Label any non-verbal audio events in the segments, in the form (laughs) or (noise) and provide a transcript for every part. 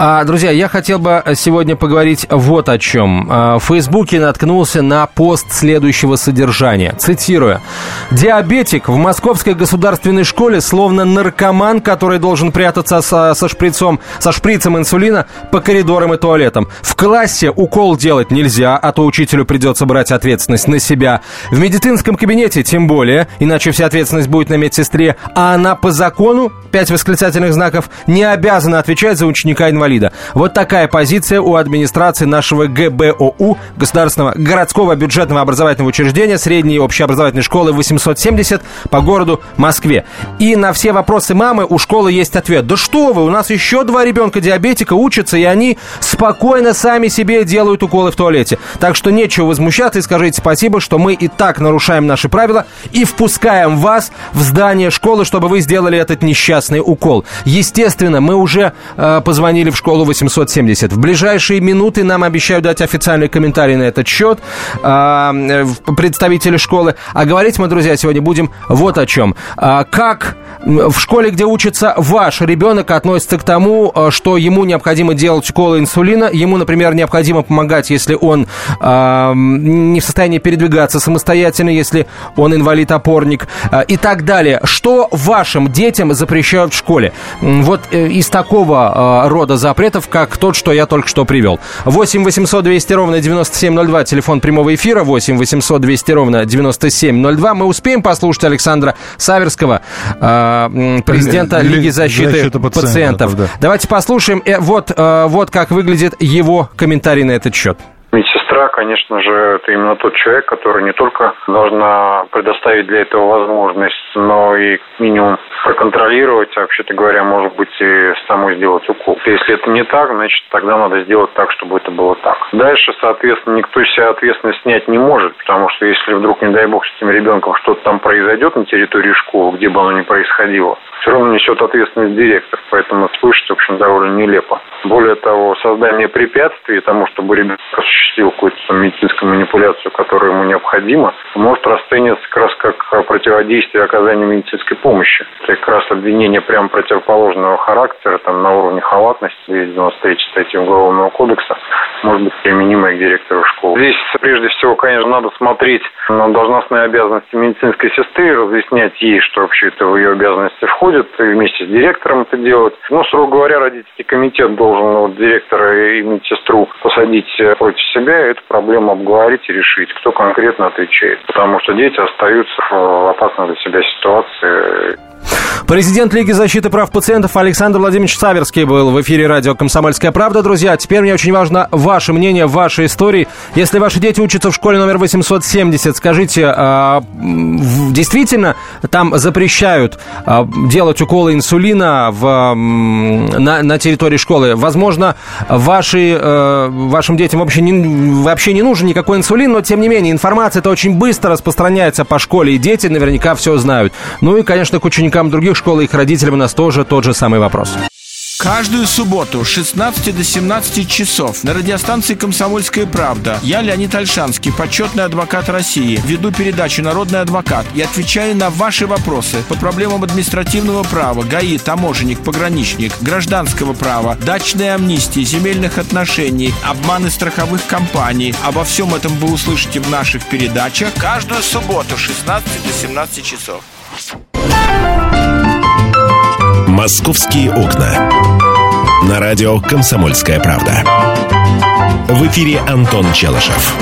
А, друзья, я хотел бы сегодня поговорить вот о чем. А, в Фейсбуке наткнулся на пост следующего содержания. Цитирую. «Диабетик в Московской государственной школе словно наркоман, который должен прятаться со, со шприцом, со шприцем инсулина по коридорам и туалетам. В классе укол делать нельзя, а то учителю придется брать ответственность на себя. В медицинском кабинете тем более, иначе вся ответственность будет на медсестре, а она по закону, пять восклицательных знаков, не обязана отвечать за ученика-инвалида. Вот такая позиция у администрации нашего ГБОУ, Государственного городского бюджетного образовательного учреждения средней общеобразовательной школы 870 по городу Москве. И на все вопросы мамы у школы есть ответ. Да что вы, у нас еще два ребенка диабетика учатся, и они спокойно сами себе делают уколы в туалете. Так что нечего возмущаться и скажите спасибо, что мы и так нарушаем наши правила и впускаем вас в здание школы, чтобы вы сделали этот несчастный укол. Естественно, мы уже э, позвонили в школу 870. В ближайшие минуты нам обещают дать официальный комментарий на этот счет э, представители школы. А говорить мы, друзья, сегодня будем вот о чем. Э, как в школе, где учится ваш ребенок, относится к тому, э, что ему необходимо делать уколы инсулина. Ему, например, необходимо помогать, если он э, не в состоянии передвигаться самостоятельно, если он инвалид-опорник э, и так далее. Что вашим детям запрещают в школе? Вот э, из такого э, рода запретов, как тот, что я только что привел. 8 800 200 ровно 9702, телефон прямого эфира, 8 800 200 ровно 9702. Мы успеем послушать Александра Саверского, э, президента Лиги защиты, защиты пациентов. пациентов. Да. Давайте послушаем. Э, вот, э, вот как выглядит его комментарий на этот счет. Медсестра, конечно же, это именно тот человек, который не только должна предоставить для этого возможность, но и минимум проконтролировать, а вообще-то говоря, может быть, и саму сделать укол. Если это не так, значит, тогда надо сделать так, чтобы это было так. Дальше, соответственно, никто себя ответственность снять не может, потому что если вдруг, не дай бог, с этим ребенком что-то там произойдет на территории школы, где бы оно ни происходило, все равно несет ответственность директор, поэтому слышать, в общем, довольно нелепо. Более того, создание препятствий тому, чтобы ребенок осуществил какую-то медицинскую манипуляцию, которая ему необходима, может расцениваться как раз как противодействие оказанию медицинской помощи. Это как раз обвинение прямо противоположного характера, там, на уровне халатности, 293 статьи Уголовного кодекса, может быть применимое к директору школы. Здесь, прежде всего, конечно, надо смотреть на должностные обязанности медицинской сестры, разъяснять ей, что вообще это в ее обязанности входит, и вместе с директором это делать. Ну, строго говоря, родительский комитет должен вот, директора и медсестру посадить против себя, эту проблему обговорить и решить, кто конкретно отвечает. Потому что дети остаются в опасной для себя ситуации. Президент Лиги защиты прав пациентов Александр Владимирович Саверский был в эфире радио «Комсомольская правда». Друзья, теперь мне очень важно ваше мнение, ваши истории. Если ваши дети учатся в школе номер 870, скажите, а, действительно там запрещают а, делать уколы инсулина в, на, на территории школы? Возможно, ваши, а, вашим детям вообще не, вообще не нужен никакой инсулин, но тем не менее информация это очень быстро распространяется по школе, и дети наверняка все знают. Ну и, конечно, к ученикам других школ и их родителям у нас тоже тот же самый вопрос. Каждую субботу с 16 до 17 часов на радиостанции «Комсомольская правда» я, Леонид Альшанский, почетный адвокат России, веду передачу «Народный адвокат» и отвечаю на ваши вопросы по проблемам административного права, ГАИ, таможенник, пограничник, гражданского права, дачной амнистии, земельных отношений, обманы страховых компаний. Обо всем этом вы услышите в наших передачах каждую субботу с 16 до 17 часов. «Московские окна». На радио «Комсомольская правда». В эфире Антон Челышев.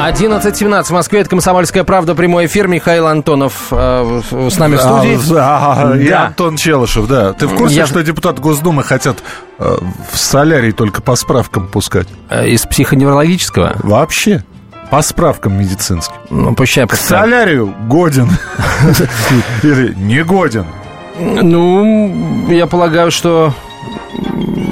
11.17 в Москве, это «Комсомольская правда», прямой эфир. Михаил Антонов э, с нами в студии. А, да, и Антон Челышев, да. Ты в курсе, Я... что депутаты Госдумы хотят э, в солярий только по справкам пускать? Э, из психоневрологического? Вообще. По справкам медицинским. Ну, пущай К солярию годен. (laughs) Или не годен. Ну, я полагаю, что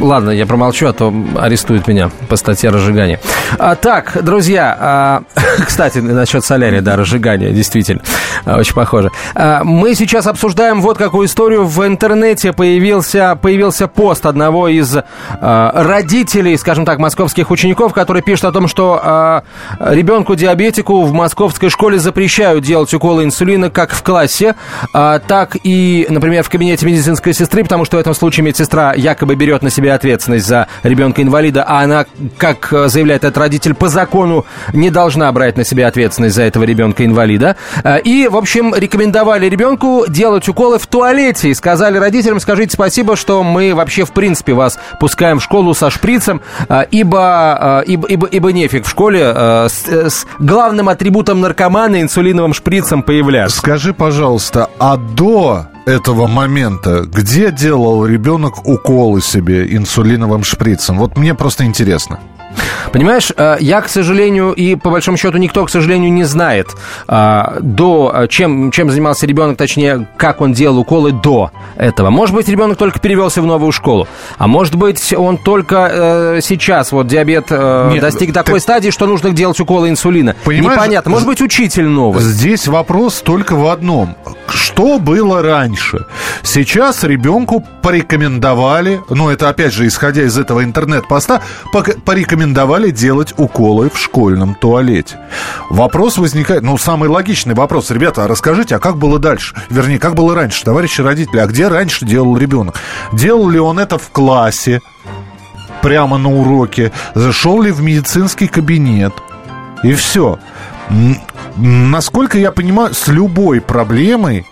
Ладно, я промолчу, а то арестуют меня по статье разжигания. А, так, друзья, а, (laughs) кстати, насчет солярия, да, разжигания, действительно, а, очень похоже. А, мы сейчас обсуждаем вот какую историю. В интернете появился, появился пост одного из а, родителей, скажем так, московских учеников, который пишет о том, что а, ребенку-диабетику в московской школе запрещают делать уколы инсулина как в классе, а, так и, например, в кабинете медицинской сестры, потому что в этом случае медсестра якобы берет на себя ответственность за ребенка-инвалида, а она, как заявляет этот родитель, по закону не должна брать на себя ответственность за этого ребенка-инвалида. И, в общем, рекомендовали ребенку делать уколы в туалете и сказали родителям, скажите спасибо, что мы вообще, в принципе, вас пускаем в школу со шприцем, ибо, ибо, ибо, ибо нефиг в школе с, с главным атрибутом наркомана инсулиновым шприцем появляться. Скажи, пожалуйста, а до этого момента, где делал ребенок уколы себе инсулиновым шприцем? Вот мне просто интересно. Понимаешь, э, я, к сожалению, и по большому счету никто, к сожалению, не знает, э, до э, чем, чем занимался ребенок, точнее, как он делал уколы до этого. Может быть, ребенок только перевелся в новую школу, а может быть, он только сейчас, вот диабет Нет, достиг такой ты... стадии, что нужно делать уколы инсулина. Понимаешь, Непонятно. Может быть, учитель новый. Здесь вопрос только в одном. Что было раньше? Сейчас ребенку порекомендовали, ну, это опять же, исходя из этого интернет-поста, порекомендовали рекомендовали делать уколы в школьном туалете. Вопрос возникает, ну, самый логичный вопрос. Ребята, а расскажите, а как было дальше? Вернее, как было раньше, товарищи родители? А где раньше делал ребенок? Делал ли он это в классе, прямо на уроке? Зашел ли в медицинский кабинет? И все. Насколько я понимаю, с любой проблемой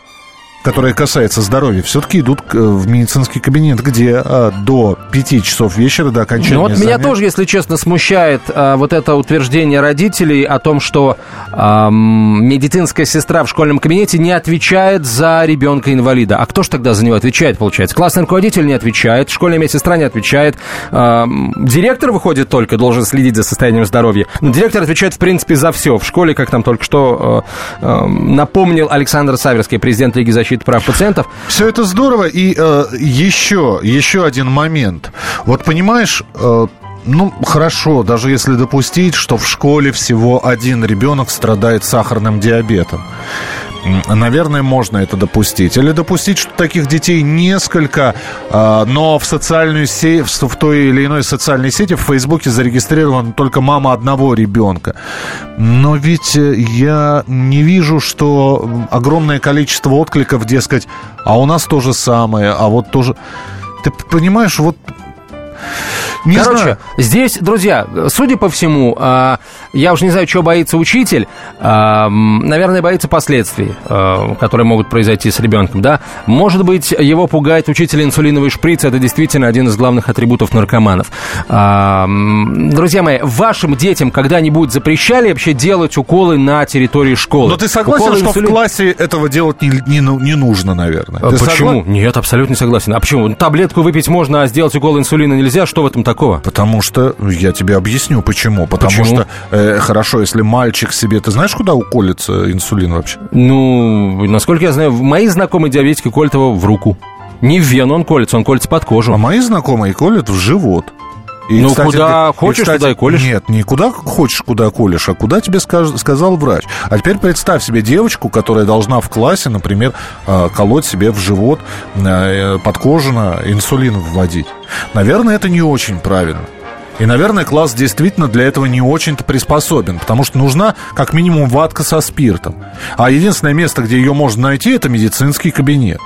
которая касается здоровья, все-таки идут э, в медицинский кабинет, где а, до 5 часов вечера, до окончания Ну вот занятий. меня тоже, если честно, смущает а, вот это утверждение родителей о том, что а, медицинская сестра в школьном кабинете не отвечает за ребенка-инвалида. А кто же тогда за него отвечает, получается? Классный руководитель не отвечает, школьная медсестра не отвечает, а, директор, выходит, только должен следить за состоянием здоровья. Но директор отвечает, в принципе, за все. В школе, как нам только что а, а, напомнил Александр Саверский, президент Лиги защиты защиты прав пациентов. Все это здорово. И э, еще, еще один момент. Вот понимаешь, э, ну, хорошо, даже если допустить, что в школе всего один ребенок страдает сахарным диабетом. Наверное, можно это допустить. Или допустить, что таких детей несколько, а, но в социальную сеть, в той или иной социальной сети, в Фейсбуке зарегистрирована только мама одного ребенка. Но ведь э, я не вижу, что огромное количество откликов, дескать, а у нас то же самое, а вот тоже... Ты понимаешь, вот не Короче, знаю. здесь, друзья, судя по всему, а, я уже не знаю, чего боится учитель. А, наверное, боится последствий, а, которые могут произойти с ребенком, да. Может быть, его пугает учитель инсулиновый шприц. Это действительно один из главных атрибутов наркоманов. Друзья мои, вашим детям когда-нибудь запрещали вообще делать уколы на территории школы? Но ты согласен, уколы что инсулин... в классе этого делать не, не, не нужно, наверное? Ты Почему? Согласен? Нет, абсолютно не согласен. А почему? Таблетку выпить можно, а сделать укол инсулина нельзя? Что в этом такого? Потому что, я тебе объясню, почему. Потому почему? что, э, хорошо, если мальчик себе... Ты знаешь, куда уколется инсулин вообще? Ну, насколько я знаю, мои знакомые диабетики колят его в руку. Не в вену он колется, он колется под кожу. А мои знакомые колят в живот. И, ну, кстати, куда хочешь, и, кстати, туда и колешь. Нет, не куда хочешь, куда колешь, а куда тебе скаж, сказал врач. А теперь представь себе девочку, которая должна в классе, например, а, колоть себе в живот э, подкожно инсулин вводить. Наверное, это не очень правильно. И, наверное, класс действительно для этого не очень-то приспособен, потому что нужна как минимум ватка со спиртом. А единственное место, где ее можно найти, это медицинский кабинет.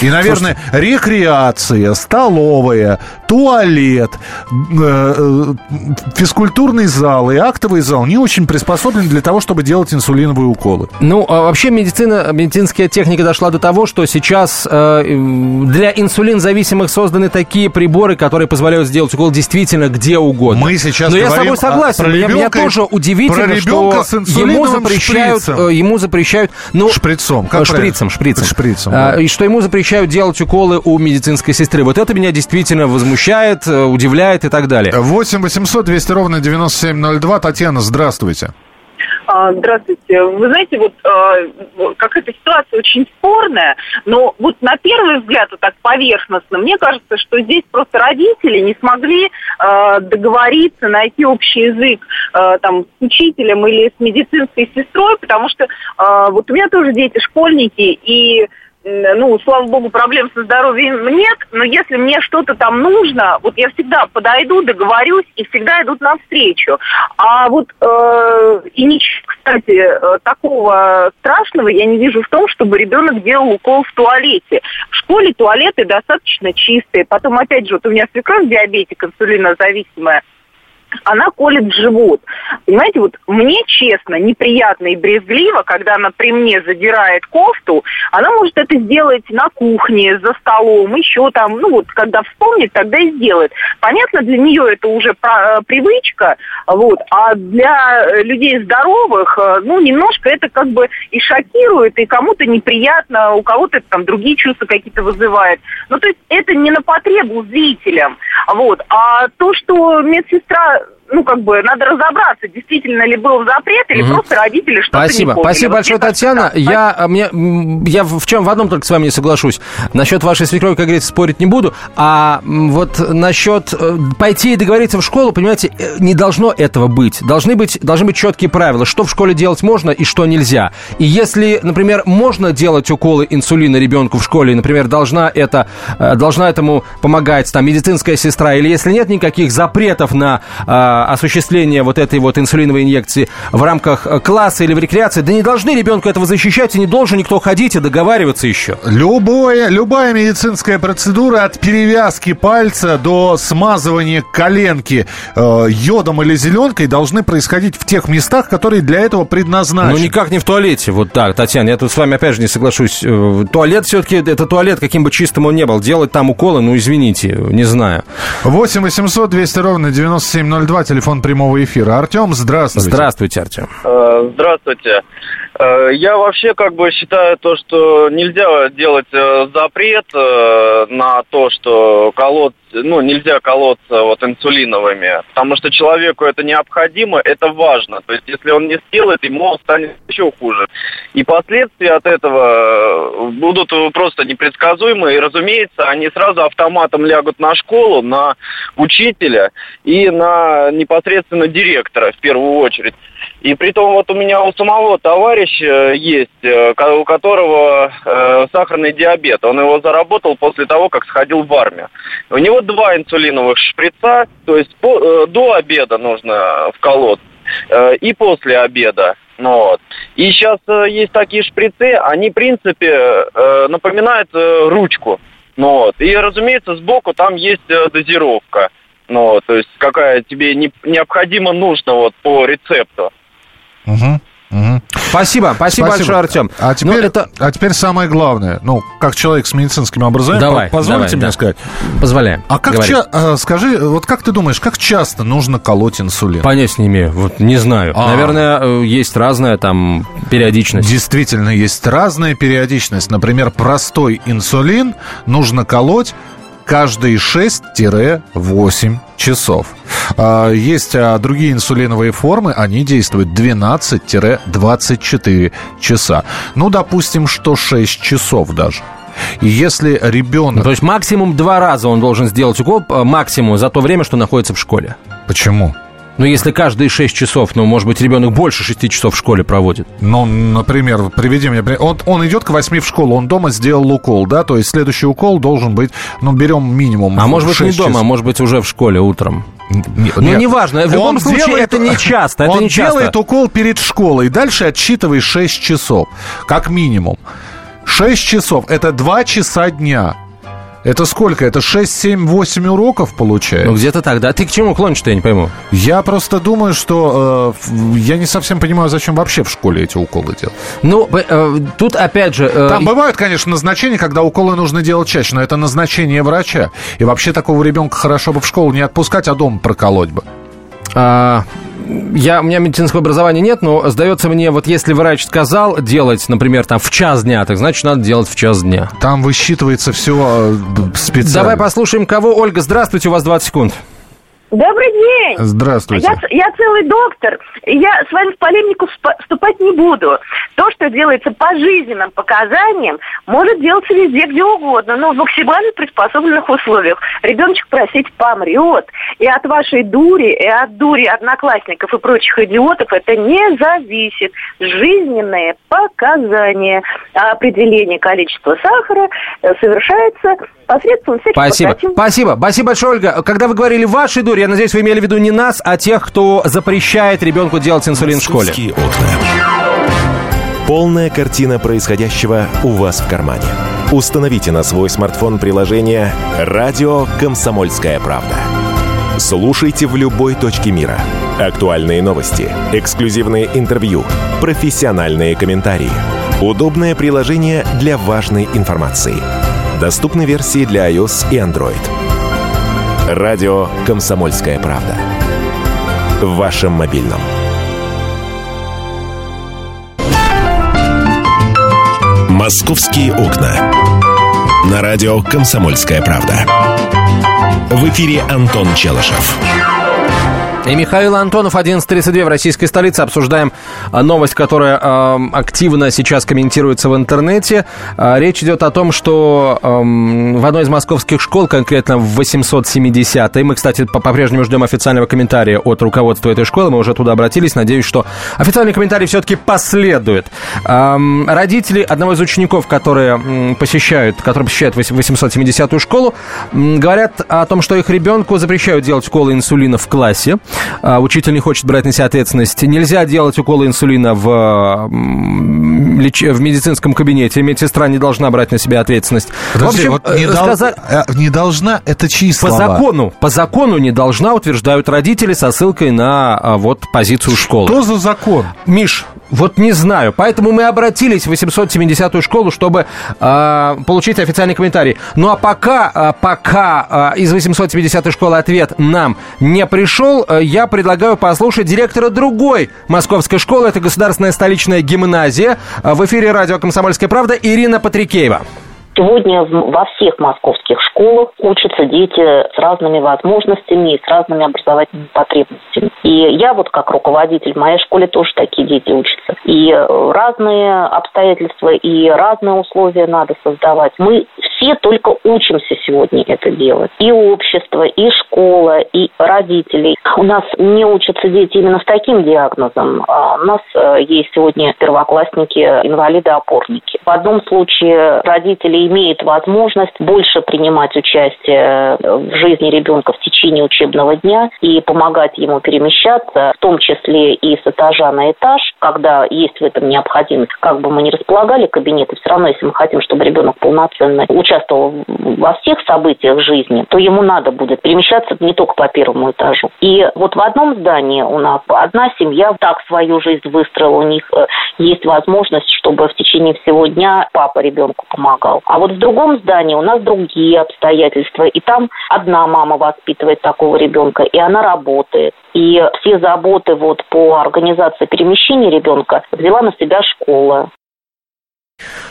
И, наверное, Слушайте. рекреация, столовая, туалет, э, э, физкультурный зал и актовый зал не очень приспособлены для того, чтобы делать инсулиновые уколы. Ну, а вообще медицина, медицинская техника дошла до того, что сейчас э, для инсулин-зависимых созданы такие приборы, которые позволяют сделать укол действительно где угодно. Мы сейчас Но я с тобой согласен. Про меня, меня тоже удивительно, что ему запрещают, шприцем. ему запрещают... Ну, шприцом. Как шприцем, шприцем. Шприцем. А, И что ему запрещают запрещают делать уколы у медицинской сестры. Вот это меня действительно возмущает, э, удивляет и так далее. 8 800 200 ровно 9702. Татьяна, здравствуйте. А, здравствуйте. Вы знаете, вот э, какая-то ситуация очень спорная, но вот на первый взгляд, вот так поверхностно, мне кажется, что здесь просто родители не смогли э, договориться, найти общий язык э, там, с учителем или с медицинской сестрой, потому что э, вот у меня тоже дети школьники, и ну, слава богу, проблем со здоровьем нет, но если мне что-то там нужно, вот я всегда подойду, договорюсь и всегда идут навстречу. А вот э, и ничего, кстати, э, такого страшного я не вижу в том, чтобы ребенок делал укол в туалете. В школе туалеты достаточно чистые. Потом, опять же, вот у меня свекровь диабетик, инсулинозависимая, она колет живот. Понимаете, вот мне честно, неприятно и брезгливо, когда она при мне задирает кофту, она может это сделать на кухне, за столом, еще там, ну вот, когда вспомнит, тогда и сделает. Понятно, для нее это уже э, привычка, вот, а для людей здоровых, э, ну, немножко это как бы и шокирует, и кому-то неприятно, у кого-то там другие чувства какие-то вызывает. Ну, то есть это не на потребу зрителям, вот. А то, что медсестра ну, как бы, надо разобраться, действительно ли был запрет или угу. просто родители что-то Спасибо. не поняли. Спасибо вот большое, Татьяна. Так, я, а, мне, я в чем в одном только с вами не соглашусь. Насчет вашей свекрови, как говорится, спорить не буду. А вот насчет э, пойти и договориться в школу, понимаете, э, не должно этого быть. Должны быть, должны быть четкие правила, что в школе делать можно и что нельзя. И если, например, можно делать уколы инсулина ребенку в школе, например, должна, это, э, должна этому помогать там медицинская сестра, или если нет никаких запретов на осуществления вот этой вот инсулиновой инъекции в рамках э, класса или в рекреации, да не должны ребенку этого защищать, и не должен никто ходить и договариваться еще. Любое, любая медицинская процедура от перевязки пальца до смазывания коленки э, йодом или зеленкой должны происходить в тех местах, которые для этого предназначены. Ну, никак не в туалете. Вот так, Татьяна, я тут с вами опять же не соглашусь. Э, туалет все-таки, это туалет, каким бы чистым он не был. Делать там уколы, ну, извините, не знаю. 8 800 200 ровно 9702, телефон прямого эфира. Артем, здравствуйте. Здравствуйте, Артем. Э, здравствуйте. Э, я вообще как бы считаю то, что нельзя делать э, запрет на то, что колод, ну, нельзя колоться вот инсулиновыми, потому что человеку это необходимо, это важно. То есть, если он не сделает, ему станет еще хуже. И последствия от этого будут просто непредсказуемы, и, разумеется, они сразу автоматом лягут на школу, на учителя и на непосредственно директора в первую очередь. И при том вот у меня у самого товарища есть, э, у которого э, сахарный диабет. Он его заработал после того, как сходил в армию. У него два инсулиновых шприца, то есть э, до обеда нужно вколоть э, и после обеда. Ну, вот. И сейчас э, есть такие шприцы, они, в принципе, э, напоминают э, ручку. Ну, вот. И, разумеется, сбоку там есть э, дозировка. Ну, то есть какая тебе не, необходимо нужно вот по рецепту. Угу. Угу. Спасибо, спасибо, спасибо большое, Артем. А ну, теперь, это... а теперь самое главное, ну, как человек с медицинским образованием, давай, позвольте давай, мне да. сказать. Позволяем. А как ча- а, скажи, вот как ты думаешь, как часто нужно колоть инсулин? Понятия не имею, вот не знаю. А. Наверное, э, есть разная там периодичность. Действительно, есть разная периодичность. Например, простой инсулин нужно колоть каждые 6-8 часов. А, есть а, другие инсулиновые формы, они действуют 12-24 часа. Ну, допустим, что 6 часов даже. И если ребенок... То есть максимум два раза он должен сделать укол, максимум за то время, что находится в школе. Почему? Ну, если каждые 6 часов, ну, может быть, ребенок больше 6 часов в школе проводит. Ну, например, приведи мне... Он, он идет к 8 в школу, он дома сделал укол, да? То есть следующий укол должен быть, ну, берем минимум А может быть, не дома, а может быть, уже в школе утром. Нет, ну, неважно, в любом случае делает, это не часто. Это он не часто. делает укол перед школой, дальше отсчитывай 6 часов, как минимум. 6 часов – это 2 часа дня. Это сколько? Это 6, 7, 8 уроков получается? Ну, где-то так, да. Ты к чему клонишь-то, я не пойму. Я просто думаю, что э, я не совсем понимаю, зачем вообще в школе эти уколы делать. Ну, э, тут опять же... Э, Там бывают, конечно, назначения, когда уколы нужно делать чаще, но это назначение врача. И вообще такого ребенка хорошо бы в школу не отпускать, а дома проколоть бы. А, я, у меня медицинского образования нет, но сдается мне, вот если врач сказал делать, например, там в час дня, так значит, надо делать в час дня. Там высчитывается все э, специально. Давай послушаем, кого. Ольга, здравствуйте, у вас 20 секунд. Добрый день. Здравствуйте. Я, я целый доктор. Я с вами в полемику вступать не буду. То, что делается по жизненным показаниям, может делаться везде, где угодно, но в максимально приспособленных условиях. Ребеночек просить помрет. И от вашей дури, и от дури одноклассников и прочих идиотов это не зависит. Жизненные показания. А определение количества сахара э, совершается посредством всяких Спасибо. Спасибо. Спасибо большое, Ольга. Когда вы говорили вашей дури, я надеюсь, вы имели в виду не нас, а тех, кто запрещает ребенку делать инсулин в школе. Полная картина происходящего у вас в кармане. Установите на свой смартфон приложение «Радио Комсомольская правда». Слушайте в любой точке мира. Актуальные новости, эксклюзивные интервью, профессиональные комментарии. Удобное приложение для важной информации. Доступны версии для iOS и Android. Радио «Комсомольская правда». В вашем мобильном. «Московские окна». На радио «Комсомольская правда». В эфире Антон Челышев. И Михаил Антонов, 11.32 в российской столице. Обсуждаем а, новость, которая э, активно сейчас комментируется в интернете. Э, речь идет о том, что э, в одной из московских школ, конкретно в 870-й, мы, кстати, по-прежнему ждем официального комментария от руководства этой школы, мы уже туда обратились, надеюсь, что официальный комментарий все-таки последует. Э, родители одного из учеников, которые посещают, которые посещают 870-ю школу, говорят о том, что их ребенку запрещают делать уколы инсулина в классе. А, учитель не хочет брать на себя ответственность. Нельзя делать уколы инсулина в, в медицинском кабинете. Медсестра не должна брать на себя ответственность. Подожди, в общем, вот не, сказать... дол... Э, не должна, это чьи слова? По закону, по закону не должна, утверждают родители со ссылкой на а, вот позицию школы. Что за закон? Миш, вот не знаю. Поэтому мы обратились в 870-ю школу, чтобы э, получить официальный комментарий. Ну а пока, э, пока э, из 870-й школы ответ нам не пришел, э, я предлагаю послушать директора другой московской школы. Это Государственная столичная гимназия. В эфире радио «Комсомольская правда» Ирина Патрикеева. Сегодня во всех московских школах учатся дети с разными возможностями и с разными образовательными потребностями. И я вот как руководитель в моей школе тоже такие дети учатся. И разные обстоятельства и разные условия надо создавать. Мы все только учимся сегодня это делать. И общество, и школа, и родители. У нас не учатся дети именно с таким диагнозом. А у нас э, есть сегодня первоклассники, инвалиды-опорники. В одном случае родители имеют возможность больше принимать участие в жизни ребенка в течение учебного дня и помогать ему перемещаться, в том числе и с этажа на этаж, когда есть в этом необходимость. Как бы мы ни располагали кабинеты, все равно, если мы хотим, чтобы ребенок полноценно участвовал во всех событиях жизни, то ему надо будет перемещаться не только по первому этажу. И вот в одном здании у нас одна семья так свою жизнь выстроила, у них э, есть возможность, чтобы в течение всего дня папа ребенку помогал. А вот в другом здании у нас другие обстоятельства, и там одна мама воспитывает такого ребенка, и она работает. И все заботы вот по организации перемещения ребенка взяла на себя школа.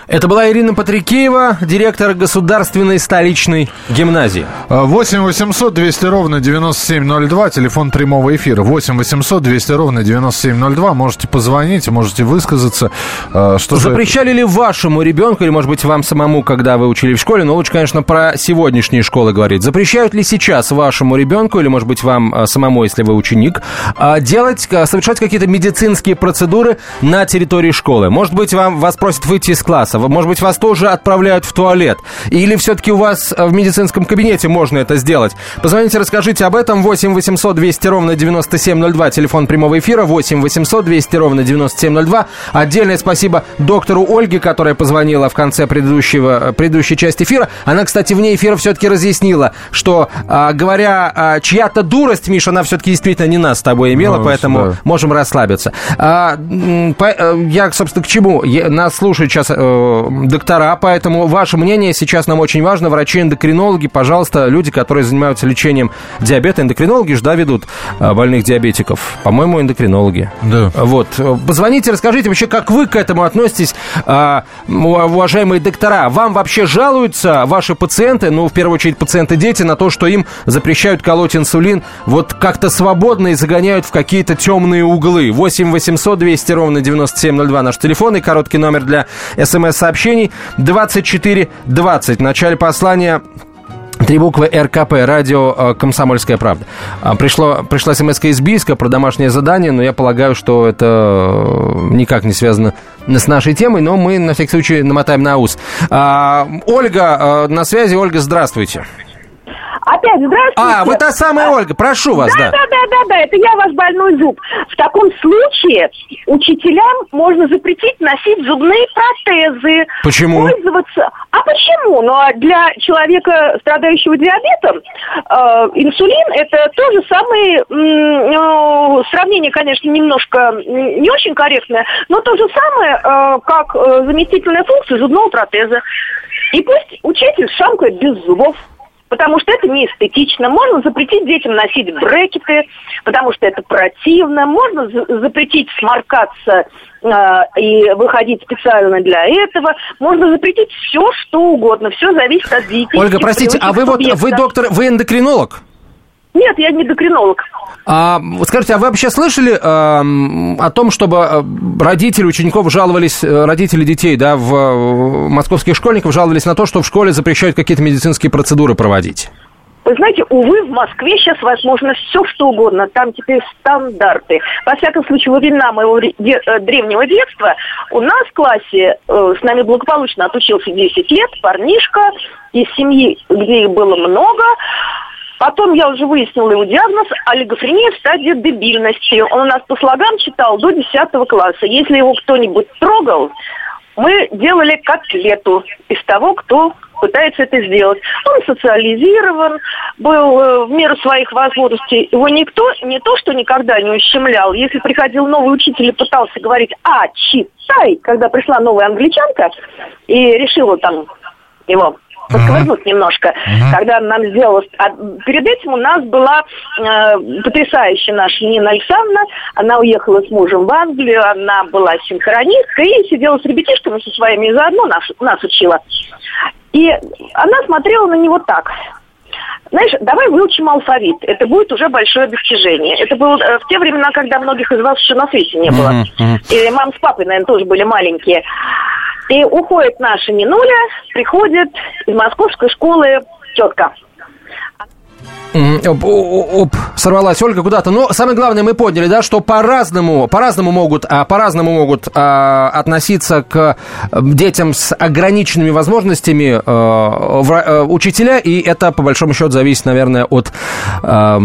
Это была Ирина Патрикеева, директор Государственной столичной гимназии. 8 800 200 ровно 9702, телефон прямого эфира. 8 800 200 ровно 9702. Можете позвонить, можете высказаться. А, что Запрещали же... ли вашему ребенку, или, может быть, вам самому, когда вы учили в школе, но лучше, конечно, про сегодняшние школы говорить. Запрещают ли сейчас вашему ребенку, или, может быть, вам а, самому, если вы ученик, а, делать, совершать какие-то медицинские процедуры на территории школы? Может быть, вам, вас просят выйти из класса, может быть, вас тоже отправляют в туалет? Или все-таки у вас э, в медицинском кабинете можно это сделать? Позвоните, расскажите об этом. 8 800 200 ровно 9702, телефон прямого эфира. 8 800 200 ровно 9702. Отдельное спасибо доктору Ольге, которая позвонила в конце предыдущего, э, предыдущей части эфира. Она, кстати, вне эфира все-таки разъяснила, что, а, говоря а, чья-то дурость, Миша, она все-таки действительно не нас с тобой имела, ну, поэтому да. можем расслабиться. А, по, я, собственно, к чему? Нас слушают сейчас э, доктора, поэтому ваше мнение сейчас нам очень важно. Врачи-эндокринологи, пожалуйста, люди, которые занимаются лечением диабета, эндокринологи же, да, ведут э, больных диабетиков. По-моему, эндокринологи. Да. Вот. Позвоните, расскажите вообще, как вы к этому относитесь, э, уважаемые доктора. Вам вообще жалуются ваши пациенты, ну, в первую очередь, пациенты-дети, на то, что им запрещают колоть инсулин вот как-то свободно и загоняют в какие-то темные углы. 8 800 200 ровно 9702 наш телефон и короткий номер для смс-сообщений 2420. В начале послания Три буквы РКП, радио э, «Комсомольская правда». А, пришло, пришла смс из Бийска про домашнее задание, но я полагаю, что это э, никак не связано с нашей темой, но мы на всякий случай намотаем на ус. А, Ольга э, на связи. Ольга, здравствуйте. Опять здравствуйте. А, вы та самая Ольга, прошу вас, да. Да, да, да, да, да, это я ваш больной зуб. В таком случае учителям можно запретить носить зубные протезы. Почему? Пользоваться. А почему? Ну, а для человека, страдающего диабетом, э, инсулин это то же самое, ну, сравнение, конечно, немножко не очень корректное, но то же самое, э, как э, заместительная функция зубного протеза. И пусть учитель шамкает без зубов потому что это не эстетично. Можно запретить детям носить брекеты, потому что это противно. Можно запретить сморкаться э, и выходить специально для этого. Можно запретить все, что угодно. Все зависит от детей. Ольга, простите, а вы вот, вы доктор, вы эндокринолог? Нет, я не эндокринолог. А, скажите, а вы вообще слышали э, о том, чтобы э, родители учеников жаловались, э, родители детей, да, в, в московских школьников жаловались на то, что в школе запрещают какие-то медицинские процедуры проводить? Вы знаете, увы, в Москве сейчас возможно все, что угодно. Там теперь стандарты. Во всяком случае, во времена моего э, древнего детства у нас в классе э, с нами благополучно отучился 10 лет парнишка из семьи, где их было много. Потом я уже выяснила его диагноз – олигофрения в стадии дебильности. Он у нас по слогам читал до 10 класса. Если его кто-нибудь трогал, мы делали котлету из того, кто пытается это сделать. Он социализирован, был э, в меру своих возможностей. Его никто не то, что никогда не ущемлял. Если приходил новый учитель и пытался говорить «а, читай», когда пришла новая англичанка и решила там его подковырнуть uh-huh. немножко, uh-huh. когда нам сделалось... А перед этим у нас была э, потрясающая наша Нина Александровна. Она уехала с мужем в Англию, она была синхронисткой и сидела с ребятишками со своими и заодно нас, нас учила. И она смотрела на него так. Знаешь, давай выучим алфавит. Это будет уже большое достижение. Это было э, в те времена, когда многих из вас еще на свете не было. Uh-huh. И мам с папой, наверное, тоже были маленькие. И уходит наша Минуля, приходит из московской школы тетка. Оп, оп, сорвалась Ольга куда-то. Но самое главное, мы поняли, да, что по-разному, по-разному могут, а, по-разному могут а, относиться к детям с ограниченными возможностями а, в, а, учителя, и это, по большому счету, зависит, наверное, от, а,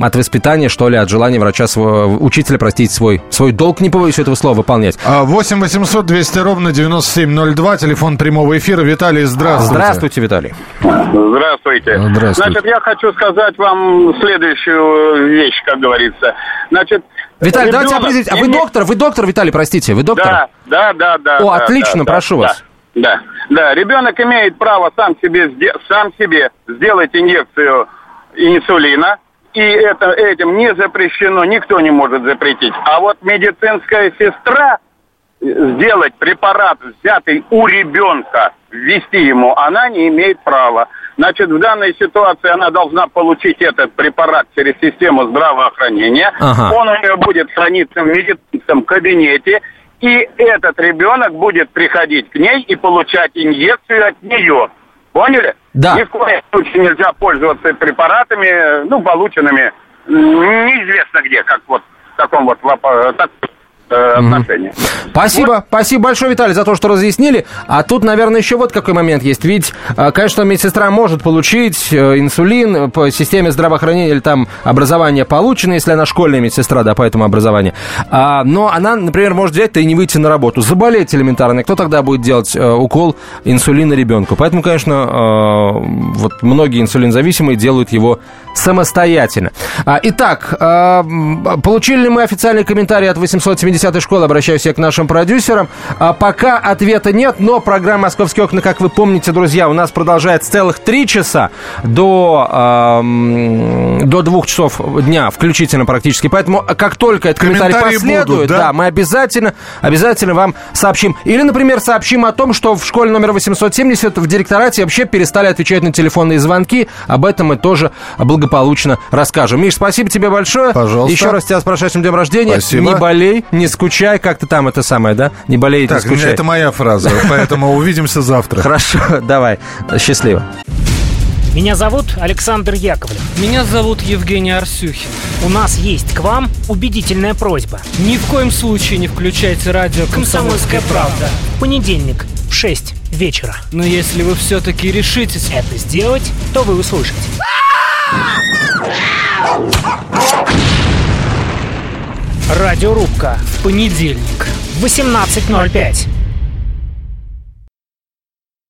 от воспитания, что ли, от желания врача, своего, учителя, простите, свой, свой долг, не побоюсь этого слова, выполнять. 8 800 200 ровно 9702, телефон прямого эфира. Виталий, здравствуйте. Здравствуйте, Виталий. Здравствуйте. Здравствуйте. Значит, я хочу сказать сказать вам следующую вещь, как говорится. Значит, Виталий, ребенок... давайте определить. А вы доктор? Вы доктор, Виталий, простите, вы доктор? Да, да, да, да. О, да, отлично, да, прошу да, вас. Да, да, ребенок имеет право сам себе, сам себе сделать инъекцию инсулина, и это, этим не запрещено, никто не может запретить. А вот медицинская сестра сделать препарат, взятый у ребенка, ввести ему, она не имеет права. Значит, в данной ситуации она должна получить этот препарат через систему здравоохранения. Ага. Он у нее будет храниться в медицинском кабинете. И этот ребенок будет приходить к ней и получать инъекцию от нее. Поняли? Да. Ни в коем случае нельзя пользоваться препаратами, ну, полученными неизвестно где, как вот в таком вот так, э, отношения. Спасибо, вот. спасибо большое, Виталий, за то, что разъяснили. А тут, наверное, еще вот какой момент есть. Ведь, э, конечно, медсестра может получить э, инсулин по системе здравоохранения или там образование получено, если она школьная медсестра, да, по этому образованию. А, но она, например, может взять-то и не выйти на работу, заболеть элементарно. Кто тогда будет делать э, укол инсулина ребенку? Поэтому, конечно, э, вот многие инсулинзависимые делают его самостоятельно. А, итак, а, получили ли мы официальный комментарий от 870-й школы? Обращаюсь я к нашим продюсерам. А, пока ответа нет, но программа «Московские окна», как вы помните, друзья, у нас продолжается целых три часа до, до двух часов дня включительно практически. Поэтому как только этот комментарий последует, будут, да? да, мы обязательно, обязательно вам сообщим. Или, например, сообщим о том, что в школе номер 870 в директорате вообще перестали отвечать на телефонные звонки. Об этом мы тоже благополучно расскажем. Миш, спасибо тебе большое. Пожалуйста. Еще раз тебя с прошедшим днем рождения. Спасибо. Не болей, не скучай, как ты там это самое, да? Не болей, так, не скучай. это моя фраза, (laughs) поэтому увидимся завтра. Хорошо, давай. Счастливо. Меня зовут Александр Яковлев. Меня зовут Евгений Арсюхин. У нас есть к вам убедительная просьба. Ни в коем случае не включайте радио «Комсомольская правда». Понедельник в 6 вечера. Но если вы все-таки решитесь это сделать, то вы услышите. Радиорубка понедельник в 18.05.